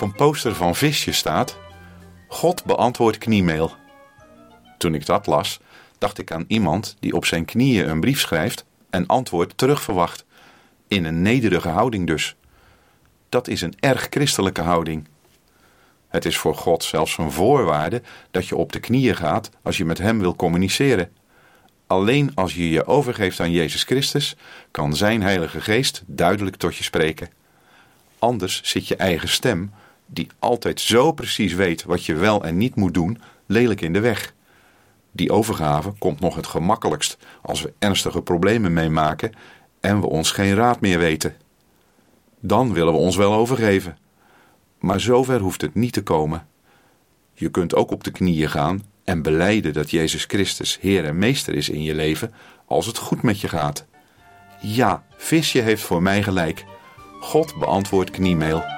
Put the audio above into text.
een poster van visje staat: God beantwoordt kniemail. Toen ik dat las, dacht ik aan iemand die op zijn knieën een brief schrijft en antwoord terugverwacht. In een nederige houding dus. Dat is een erg christelijke houding. Het is voor God zelfs een voorwaarde dat je op de knieën gaat als je met Hem wil communiceren. Alleen als je je overgeeft aan Jezus Christus, kan Zijn Heilige Geest duidelijk tot je spreken. Anders zit je eigen stem, die altijd zo precies weet wat je wel en niet moet doen, lelijk in de weg. Die overgave komt nog het gemakkelijkst als we ernstige problemen meemaken en we ons geen raad meer weten. Dan willen we ons wel overgeven. Maar zover hoeft het niet te komen. Je kunt ook op de knieën gaan en beleiden dat Jezus Christus Heer en Meester is in je leven als het goed met je gaat. Ja, visje heeft voor mij gelijk. God beantwoordt kniemail.